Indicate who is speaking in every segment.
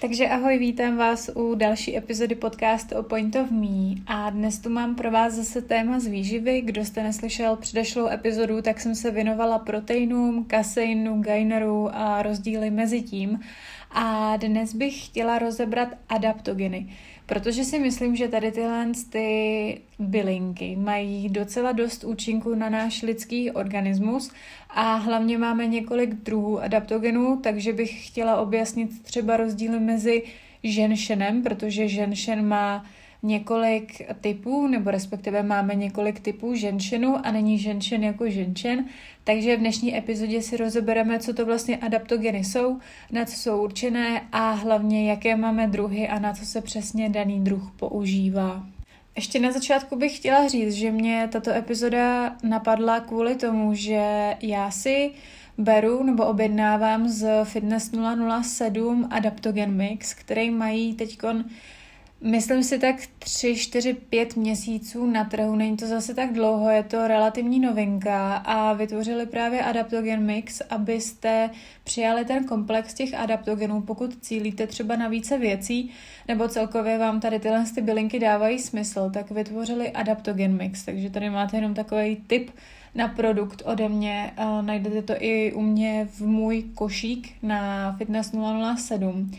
Speaker 1: Takže ahoj, vítám vás u další epizody podcastu o Point of Me a dnes tu mám pro vás zase téma z výživy. Kdo jste neslyšel předešlou epizodu, tak jsem se věnovala proteinům, kaseinu, gaineru a rozdíly mezi tím. A dnes bych chtěla rozebrat adaptogeny, protože si myslím, že tady tyhle ty bylinky mají docela dost účinku na náš lidský organismus a hlavně máme několik druhů adaptogenů, takže bych chtěla objasnit třeba rozdíly mezi ženšenem, protože ženšen má několik typů, nebo respektive máme několik typů ženšenu a není ženšen jako ženšen, takže v dnešní epizodě si rozebereme, co to vlastně adaptogeny jsou, na co jsou určené a hlavně jaké máme druhy a na co se přesně daný druh používá. Ještě na začátku bych chtěla říct, že mě tato epizoda napadla kvůli tomu, že já si beru nebo objednávám z Fitness 007 Adaptogen Mix, který mají teďkon Myslím si tak 3, 4, 5 měsíců na trhu, není to zase tak dlouho, je to relativní novinka a vytvořili právě Adaptogen Mix, abyste přijali ten komplex těch adaptogenů, pokud cílíte třeba na více věcí, nebo celkově vám tady tyhle ty bylinky dávají smysl, tak vytvořili Adaptogen Mix, takže tady máte jenom takový tip na produkt ode mě, najdete to i u mě v můj košík na Fitness 007.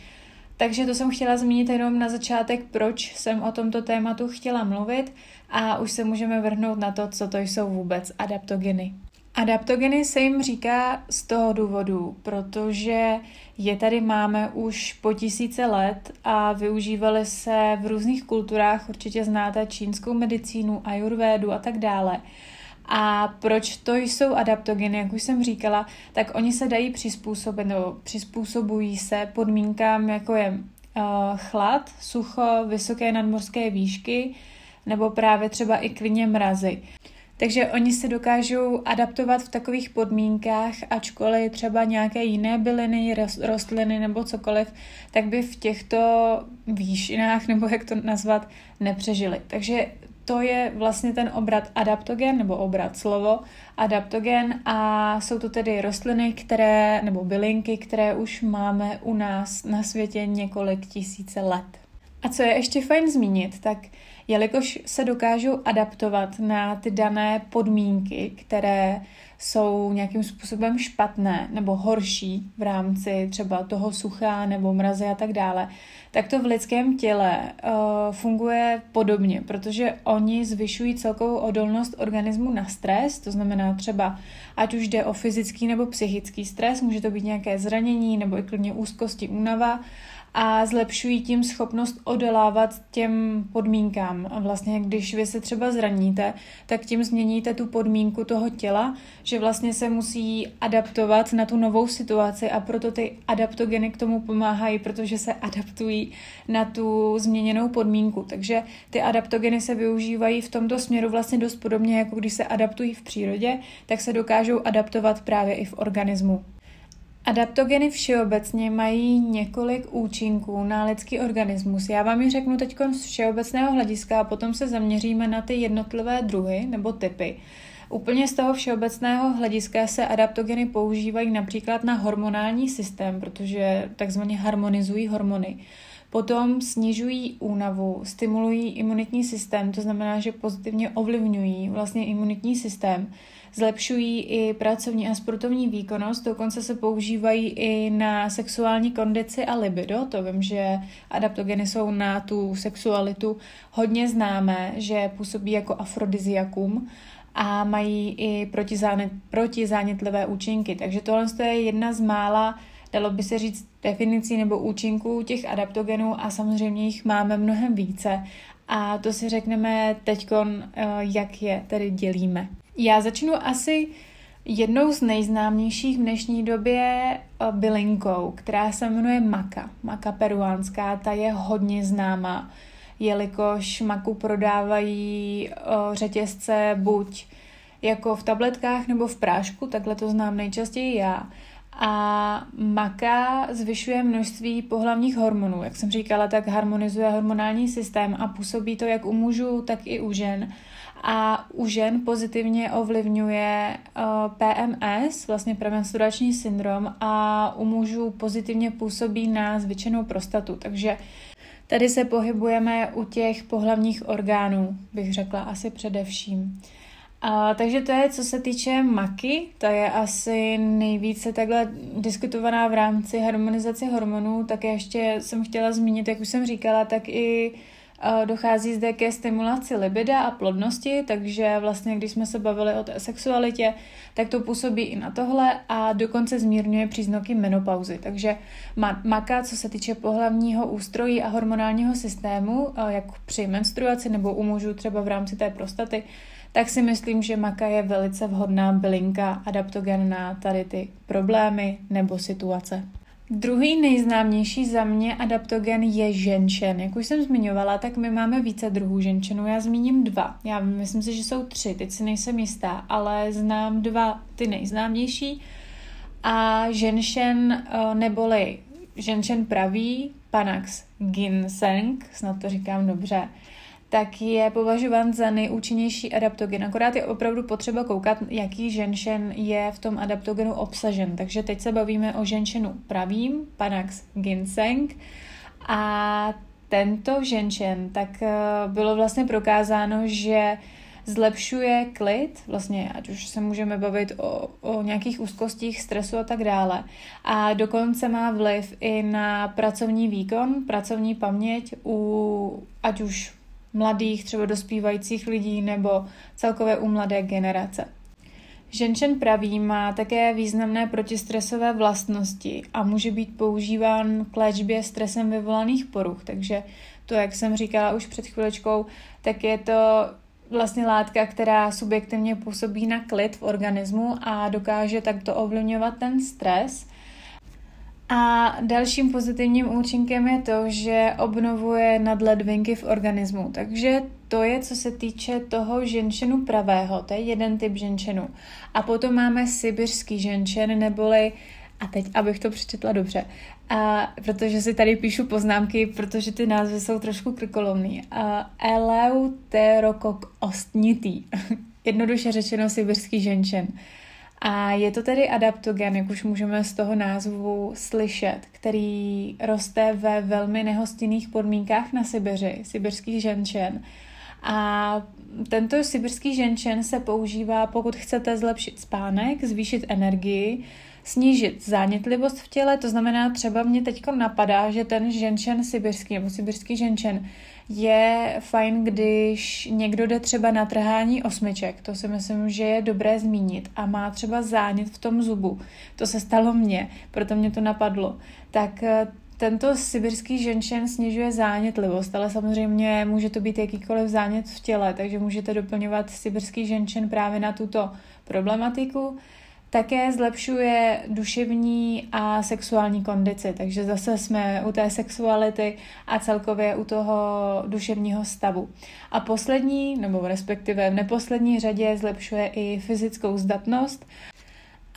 Speaker 1: Takže to jsem chtěla zmínit jenom na začátek, proč jsem o tomto tématu chtěla mluvit a už se můžeme vrhnout na to, co to jsou vůbec adaptogeny. Adaptogeny se jim říká z toho důvodu, protože je tady máme už po tisíce let a využívaly se v různých kulturách, určitě znáte čínskou medicínu, ajurvédu a tak dále. A proč to jsou adaptogeny, jak už jsem říkala, tak oni se dají přizpůsobit nebo přizpůsobují se podmínkám, jako je uh, chlad, sucho, vysoké nadmorské výšky nebo právě třeba i klidně mrazy. Takže oni se dokážou adaptovat v takových podmínkách, ačkoliv třeba nějaké jiné byliny, rostliny nebo cokoliv, tak by v těchto výšinách, nebo jak to nazvat, nepřežili. Takže to je vlastně ten obrat adaptogen, nebo obrat slovo adaptogen a jsou to tedy rostliny, které, nebo bylinky, které už máme u nás na světě několik tisíce let. A co je ještě fajn zmínit, tak jelikož se dokážou adaptovat na ty dané podmínky, které jsou nějakým způsobem špatné nebo horší v rámci třeba toho sucha nebo mrazy a tak dále, tak to v lidském těle uh, funguje podobně, protože oni zvyšují celkovou odolnost organismu na stres, to znamená třeba, ať už jde o fyzický nebo psychický stres, může to být nějaké zranění nebo i klidně úzkosti, únava, a zlepšují tím schopnost odolávat těm podmínkám. A vlastně, když vy se třeba zraníte, tak tím změníte tu podmínku toho těla, že vlastně se musí adaptovat na tu novou situaci a proto ty adaptogeny k tomu pomáhají, protože se adaptují na tu změněnou podmínku. Takže ty adaptogeny se využívají v tomto směru vlastně dost podobně, jako když se adaptují v přírodě, tak se dokážou adaptovat právě i v organismu. Adaptogeny všeobecně mají několik účinků na lidský organismus. Já vám ji řeknu teď z všeobecného hlediska a potom se zaměříme na ty jednotlivé druhy nebo typy. Úplně z toho všeobecného hlediska se adaptogeny používají například na hormonální systém, protože takzvaně harmonizují hormony. Potom snižují únavu, stimulují imunitní systém, to znamená, že pozitivně ovlivňují vlastně imunitní systém zlepšují i pracovní a sportovní výkonnost, dokonce se používají i na sexuální kondici a libido. To vím, že adaptogeny jsou na tu sexualitu hodně známé, že působí jako afrodiziakum a mají i protizánět, protizánětlivé účinky. Takže tohle je jedna z mála, dalo by se říct, definicí nebo účinků těch adaptogenů a samozřejmě jich máme mnohem více. A to si řekneme teď, eh, jak je tedy dělíme. Já začnu asi jednou z nejznámějších v dnešní době eh, bylinkou, která se jmenuje maka. Maka peruánská, ta je hodně známá, jelikož maku prodávají eh, řetězce buď jako v tabletkách nebo v prášku, takhle to znám nejčastěji já. A maka zvyšuje množství pohlavních hormonů. Jak jsem říkala, tak harmonizuje hormonální systém a působí to jak u mužů, tak i u žen. A u žen pozitivně ovlivňuje uh, PMS, vlastně premenstruační syndrom, a u mužů pozitivně působí na zvětšenou prostatu. Takže tady se pohybujeme u těch pohlavních orgánů, bych řekla asi především. A, takže to je, co se týče maky, to je asi nejvíce takhle diskutovaná v rámci harmonizace hormonů, tak ještě jsem chtěla zmínit, jak už jsem říkala, tak i dochází zde ke stimulaci libida a plodnosti, takže vlastně, když jsme se bavili o sexualitě, tak to působí i na tohle a dokonce zmírňuje příznaky menopauzy. Takže maka, co se týče pohlavního ústrojí a hormonálního systému, jak při menstruaci nebo u mužů třeba v rámci té prostaty, tak si myslím, že maka je velice vhodná bylinka adaptogen na tady ty problémy nebo situace. Druhý nejznámější za mě adaptogen je ženšen. Jak už jsem zmiňovala, tak my máme více druhů ženšenů. Já zmíním dva. Já myslím si, že jsou tři, teď si nejsem jistá, ale znám dva ty nejznámější. A ženšen eh, neboli ženšen pravý, Panax ginseng, snad to říkám dobře, tak je považován za nejúčinnější adaptogen. Akorát je opravdu potřeba koukat, jaký ženšen je v tom adaptogenu obsažen. Takže teď se bavíme o ženšenu pravým, Panax ginseng. A tento ženšen, tak eh, bylo vlastně prokázáno, že zlepšuje klid, vlastně ať už se můžeme bavit o, o nějakých úzkostích, stresu a tak dále. A dokonce má vliv i na pracovní výkon, pracovní paměť u ať už mladých, třeba dospívajících lidí nebo celkově u mladé generace. Ženšen pravý má také významné protistresové vlastnosti a může být používán k léčbě stresem vyvolaných poruch, takže to, jak jsem říkala už před chviličkou, tak je to vlastně látka, která subjektivně působí na klid v organismu a dokáže takto ovlivňovat ten stres – a dalším pozitivním účinkem je to, že obnovuje nadledvinky v organismu. Takže to je, co se týče toho ženšenu pravého, to je jeden typ ženšenu. A potom máme sibirský ženšen, neboli, a teď, abych to přečetla dobře, a, protože si tady píšu poznámky, protože ty názvy jsou trošku krkolovný. Eleuterokok ostnitý. Jednoduše řečeno sibirský ženšen. A je to tedy adaptogen, jak už můžeme z toho názvu slyšet, který roste ve velmi nehostinných podmínkách na Sibiři, sibirský ženčen. A tento sibirský ženčen se používá, pokud chcete zlepšit spánek, zvýšit energii, snížit zánětlivost v těle, to znamená třeba mě teď napadá, že ten ženčen sibirský nebo sibirský ženčen je fajn, když někdo jde třeba na trhání osmiček, to si myslím, že je dobré zmínit a má třeba zánět v tom zubu. To se stalo mně, proto mě to napadlo. Tak eh, tento sibirský ženšen snižuje zánětlivost, ale samozřejmě může to být jakýkoliv zánět v těle, takže můžete doplňovat sibirský ženšen právě na tuto problematiku. Také zlepšuje duševní a sexuální kondici, takže zase jsme u té sexuality a celkově u toho duševního stavu. A poslední, nebo respektive v neposlední řadě zlepšuje i fyzickou zdatnost,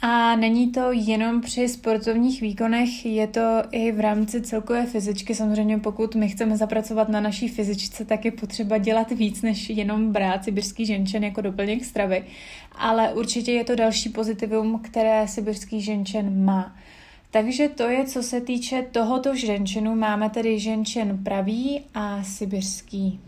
Speaker 1: a není to jenom při sportovních výkonech, je to i v rámci celkové fyzičky. Samozřejmě pokud my chceme zapracovat na naší fyzičce, tak je potřeba dělat víc, než jenom brát sibirský ženčen jako doplněk stravy. Ale určitě je to další pozitivum, které sibirský ženčen má. Takže to je, co se týče tohoto ženčenu. Máme tedy ženčen pravý a sibirský.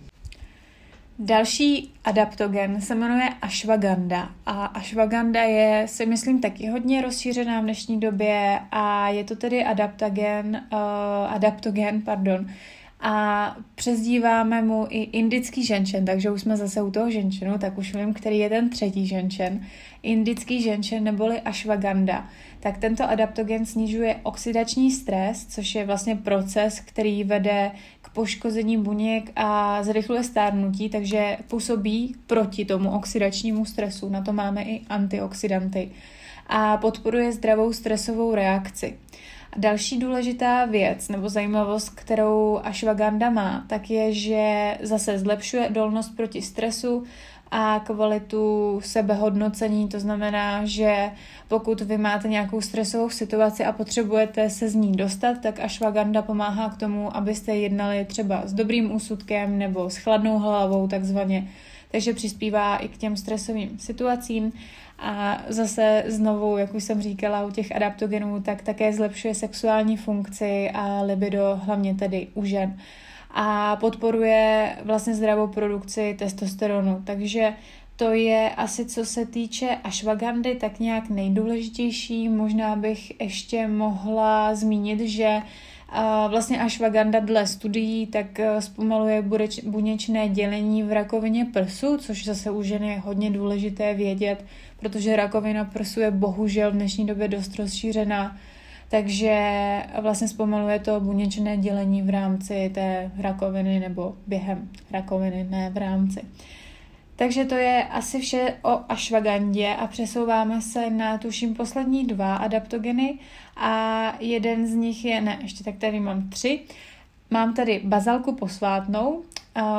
Speaker 1: Další adaptogen se jmenuje ashwagandha a ashwagandha je, si myslím, taky hodně rozšířená v dnešní době a je to tedy adaptogen, uh, adaptogen, pardon, a přezdíváme mu i indický ženčen, takže už jsme zase u toho ženčenu, tak už vím, který je ten třetí ženčen. Indický ženčen neboli ashwagandha. Tak tento adaptogen snižuje oxidační stres, což je vlastně proces, který vede k poškození buněk a zrychluje stárnutí, takže působí proti tomu oxidačnímu stresu. Na to máme i antioxidanty. A podporuje zdravou stresovou reakci. Další důležitá věc nebo zajímavost, kterou ashwagandha má, tak je, že zase zlepšuje dolnost proti stresu, a kvalitu sebehodnocení. To znamená, že pokud vy máte nějakou stresovou situaci a potřebujete se z ní dostat, tak ashwagandha pomáhá k tomu, abyste jednali třeba s dobrým úsudkem nebo s chladnou hlavou takzvaně. Takže přispívá i k těm stresovým situacím. A zase znovu, jak už jsem říkala u těch adaptogenů, tak také zlepšuje sexuální funkci a libido, hlavně tedy u žen. A podporuje vlastně zdravou produkci testosteronu. Takže to je asi co se týče ashwagandy, tak nějak nejdůležitější. Možná bych ještě mohla zmínit, že vlastně ashwagandha dle studií tak eh, zpomaluje buněčné dělení v rakovině prsu, což zase u žen je hodně důležité vědět, protože rakovina prsu je bohužel v dnešní době dost rozšířená, takže vlastně zpomaluje to buněčné dělení v rámci té rakoviny nebo během rakoviny, ne v rámci. Takže to je asi vše o ashwagandě a přesouváme se na tuším poslední dva adaptogeny a jeden z nich je, ne, ještě tak tady mám tři. Mám tady bazalku posvátnou,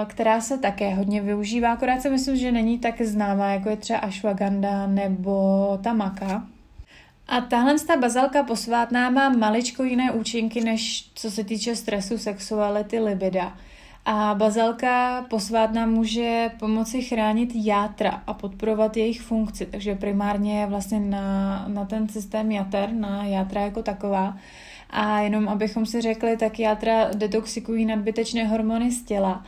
Speaker 1: která se také hodně využívá, akorát si myslím, že není tak známá, jako je třeba ashwagandha nebo tamaka. A tahle ta bazalka posvátná má maličko jiné účinky, než co se týče stresu, sexuality, libida. A bazalka posvátná může pomoci chránit játra a podporovat jejich funkci, takže primárně vlastně na, na ten systém jater, na játra jako taková. A jenom abychom si řekli, tak játra detoxikují nadbytečné hormony z těla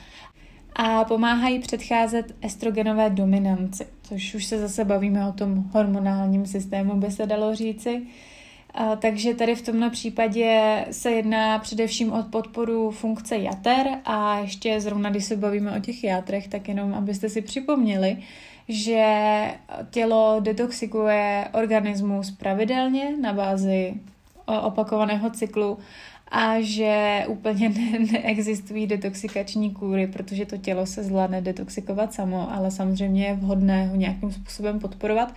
Speaker 1: a pomáhají předcházet estrogenové dominanci, což už se zase bavíme o tom hormonálním systému, by se dalo říci. Takže tady v tomto případě se jedná především o podporu funkce jater a ještě zrovna, když se bavíme o těch játrech, tak jenom abyste si připomněli, že tělo detoxikuje organismus pravidelně na bázi opakovaného cyklu a že úplně ne- neexistují detoxikační kůry, protože to tělo se zvládne detoxikovat samo, ale samozřejmě je vhodné ho nějakým způsobem podporovat.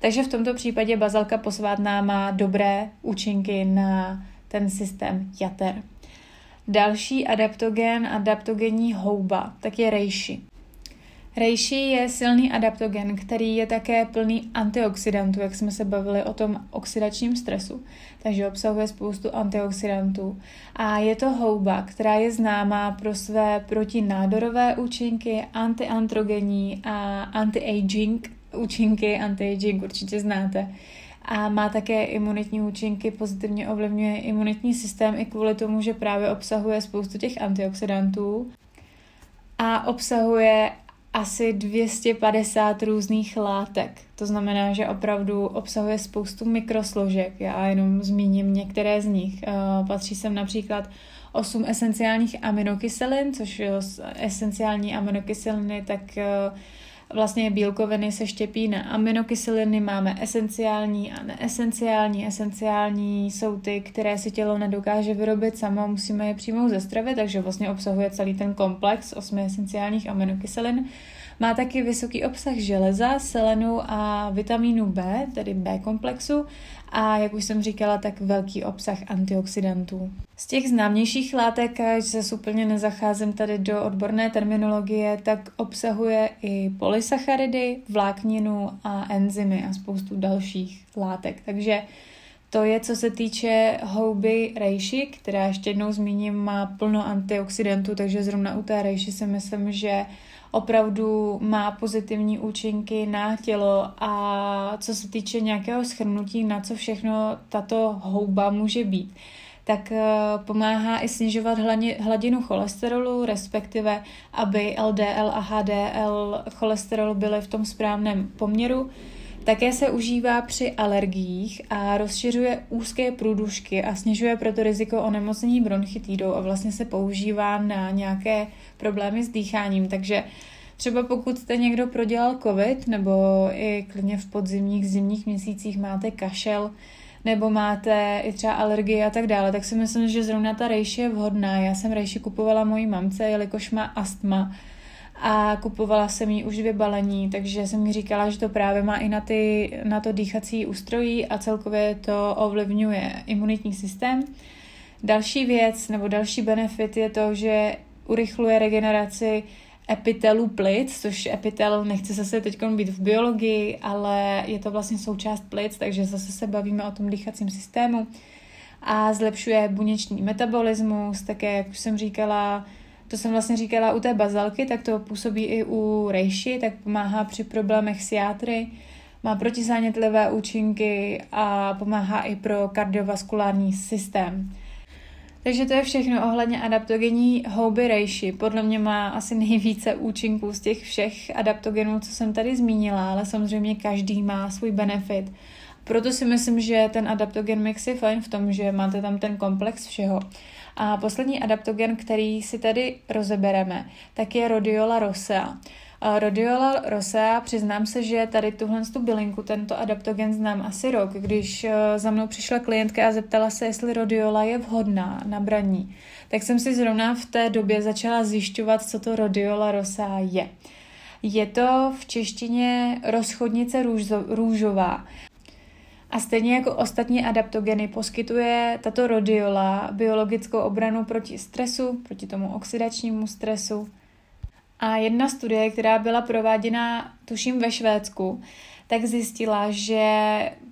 Speaker 1: Takže v tomto případě bazalka posvátná má dobré účinky na ten systém jater. Další adaptogen, adaptogenní houba, tak je reishi. Reishi je silný adaptogen, který je také plný antioxidantů, jak jsme se bavili o tom oxidačním stresu. Takže obsahuje spoustu antioxidantů. A je to houba, která je známá pro své protinádorové účinky, antiandrogenní a anti-aging účinky. Anti-aging určitě znáte. A má také imunitní účinky, pozitivně ovlivňuje imunitní systém i kvůli tomu, že právě obsahuje spoustu těch antioxidantů a obsahuje asi 250 různých látek. To znamená, že opravdu obsahuje spoustu mikrosložek. Já jenom zmíním některé z nich. Eh, patří sem například 8 esenciálních aminokyselin, což esenciální aminokyseliny, tak eh, vlastně bílkoviny se štěpí na aminokyseliny, máme esenciální a neesenciální. Esenciální jsou ty, které si tělo nedokáže vyrobit samo, musíme je přijmout ze stravy, takže vlastně obsahuje celý ten komplex osmi esenciálních aminokyselin. Má taky vysoký obsah železa, selenu a vitamínu B, tedy B komplexu a jak už jsem říkala, tak velký obsah antioxidantů. Z těch známějších látek, ať se úplně nezacházím tady do odborné terminologie, tak obsahuje i polysacharidy, vlákninu a enzymy a spoustu dalších látek. Takže to je, co se týče houby rejši, která ještě jednou zmíním, má plno antioxidantů, takže zrovna u té rejši si myslím, že opravdu má pozitivní účinky na tělo a co se týče nějakého schrnutí, na co všechno tato houba může být, tak eh, pomáhá i snižovat hladinu cholesterolu, respektive aby LDL a HDL cholesterol byly v tom správném poměru. Také se užívá při alergiích a rozšiřuje úzké průdušky a snižuje proto riziko onemocnění bronchitidou a vlastně se používá na nějaké problémy s dýcháním. Takže třeba pokud jste někdo prodělal covid nebo i klidně v podzimních, zimních měsících máte kašel, nebo máte i třeba alergie a tak dále, tak si myslím, že zrovna ta rejši je vhodná. Já jsem rejši kupovala mojí mamce, jelikož má astma a kupovala jsem jí už dvě balení, takže jsem mi říkala, že to právě má i na, ty, na to dýchací ústrojí a celkově to ovlivňuje imunitní systém. Další věc nebo další benefit je to, že urychluje regeneraci epitelu plic, což epitel nechce zase teď být v biologii, ale je to vlastně součást plic, takže zase se bavíme o tom dýchacím systému a zlepšuje buněční metabolismus, také, jak už jsem říkala, to jsem vlastně říkala u té bazalky, tak to působí i u rejši, tak pomáhá při problémech s játry, má protizánětlivé účinky a pomáhá i pro kardiovaskulární systém. Takže to je všechno ohledně adaptogenní houby rejši. Podle mě má asi nejvíce účinků z těch všech adaptogenů, co jsem tady zmínila, ale samozřejmě každý má svůj benefit. Proto si myslím, že ten adaptogen mix je fajn v tom, že máte tam ten komplex všeho. A poslední adaptogen, který si tady rozebereme, tak je Rhodiola rosea. Rhodiola rosea, přiznám se, že tady tuhle tu bylinku, tento adaptogen znám asi rok, když e, za mnou přišla klientka a zeptala se, jestli rhodiola je vhodná na braní, tak jsem si zrovna v té době začala zjišťovat, co to rhodiola rosea je. Je to v češtině rozchodnice růžo, růžová a stejně jako ostatní adaptogeny poskytuje tato rodiola biologickou obranu proti stresu, proti tomu oxidačnímu stresu. A jedna studie, která byla prováděna, tuším, ve Švédsku, tak zjistila, že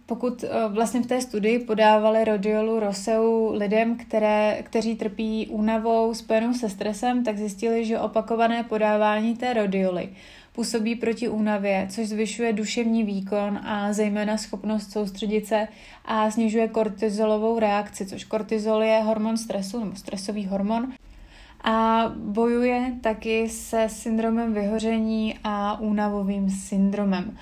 Speaker 1: pokud eh, vlastně v té studii podávali rodiolu roseu lidem, které, kteří trpí únavou spojenou se stresem, tak zjistili, že opakované podávání té rodioly působí proti únavě, což zvyšuje duševní výkon a zejména schopnost soustředit se a snižuje kortizolovou reakci, což kortizol je hormon stresu nebo stresový hormon a bojuje taky se syndromem vyhoření a únavovým syndromem.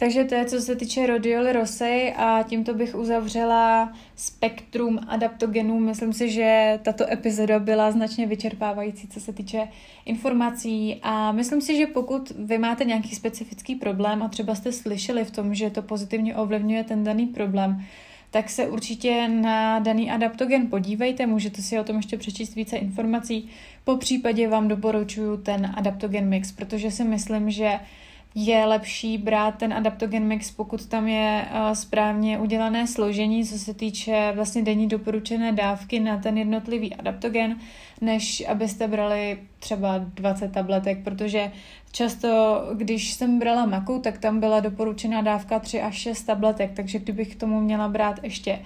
Speaker 1: Takže to je, co se týče rhodioly rosei a tímto bych uzavřela spektrum adaptogenů. Myslím si, že tato epizoda byla značně vyčerpávající, co se týče informací a myslím si, že pokud vy máte nějaký specifický problém a třeba jste slyšeli v tom, že to pozitivně ovlivňuje ten daný problém, tak se určitě na daný adaptogen podívejte, můžete si o tom ještě přečíst více informací. Po případě vám doporučuji ten adaptogen mix, protože si myslím, že je lepší brát ten adaptogen mix, pokud tam je uh, správně udělané složení, co se týče vlastně denní doporučené dávky na ten jednotlivý adaptogen, než abyste brali třeba 20 tabletek, protože často, když jsem brala maku, tak tam byla doporučená dávka 3 až 6 tabletek, takže kdybych k tomu měla brát ještě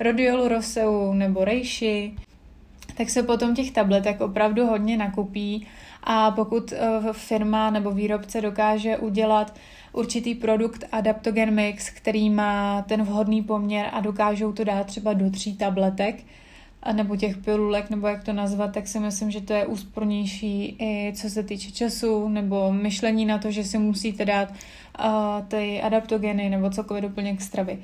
Speaker 1: rodiolu roseu nebo rejši, tak se potom těch tabletek opravdu hodně nakupí a pokud eh, firma nebo výrobce dokáže udělat určitý produkt Adaptogen Mix, který má ten vhodný poměr a dokážou to dát třeba do tří tabletek, nebo těch pilulek, nebo jak to nazvat, tak si myslím, že to je úspornější i co se týče času, nebo myšlení na to, že si musíte dát uh, ty adaptogeny nebo cokoliv doplněk stravy.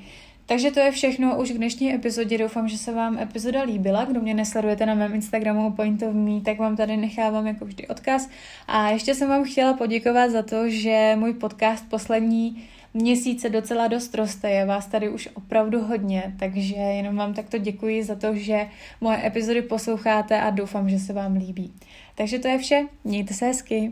Speaker 1: Takže to je všechno už k dnešní epizodě. Doufám, že se vám epizoda líbila. Kdo mě nesledujete na mém Instagramu Point of Me, tak vám tady nechávám jako vždy odkaz. A ještě jsem vám chtěla poděkovat za to, že můj podcast poslední měsíce docela dost roste, je vás tady už opravdu hodně, takže jenom vám takto děkuji za to, že moje epizody posloucháte a doufám, že se vám líbí. Takže to je vše, mějte se hezky.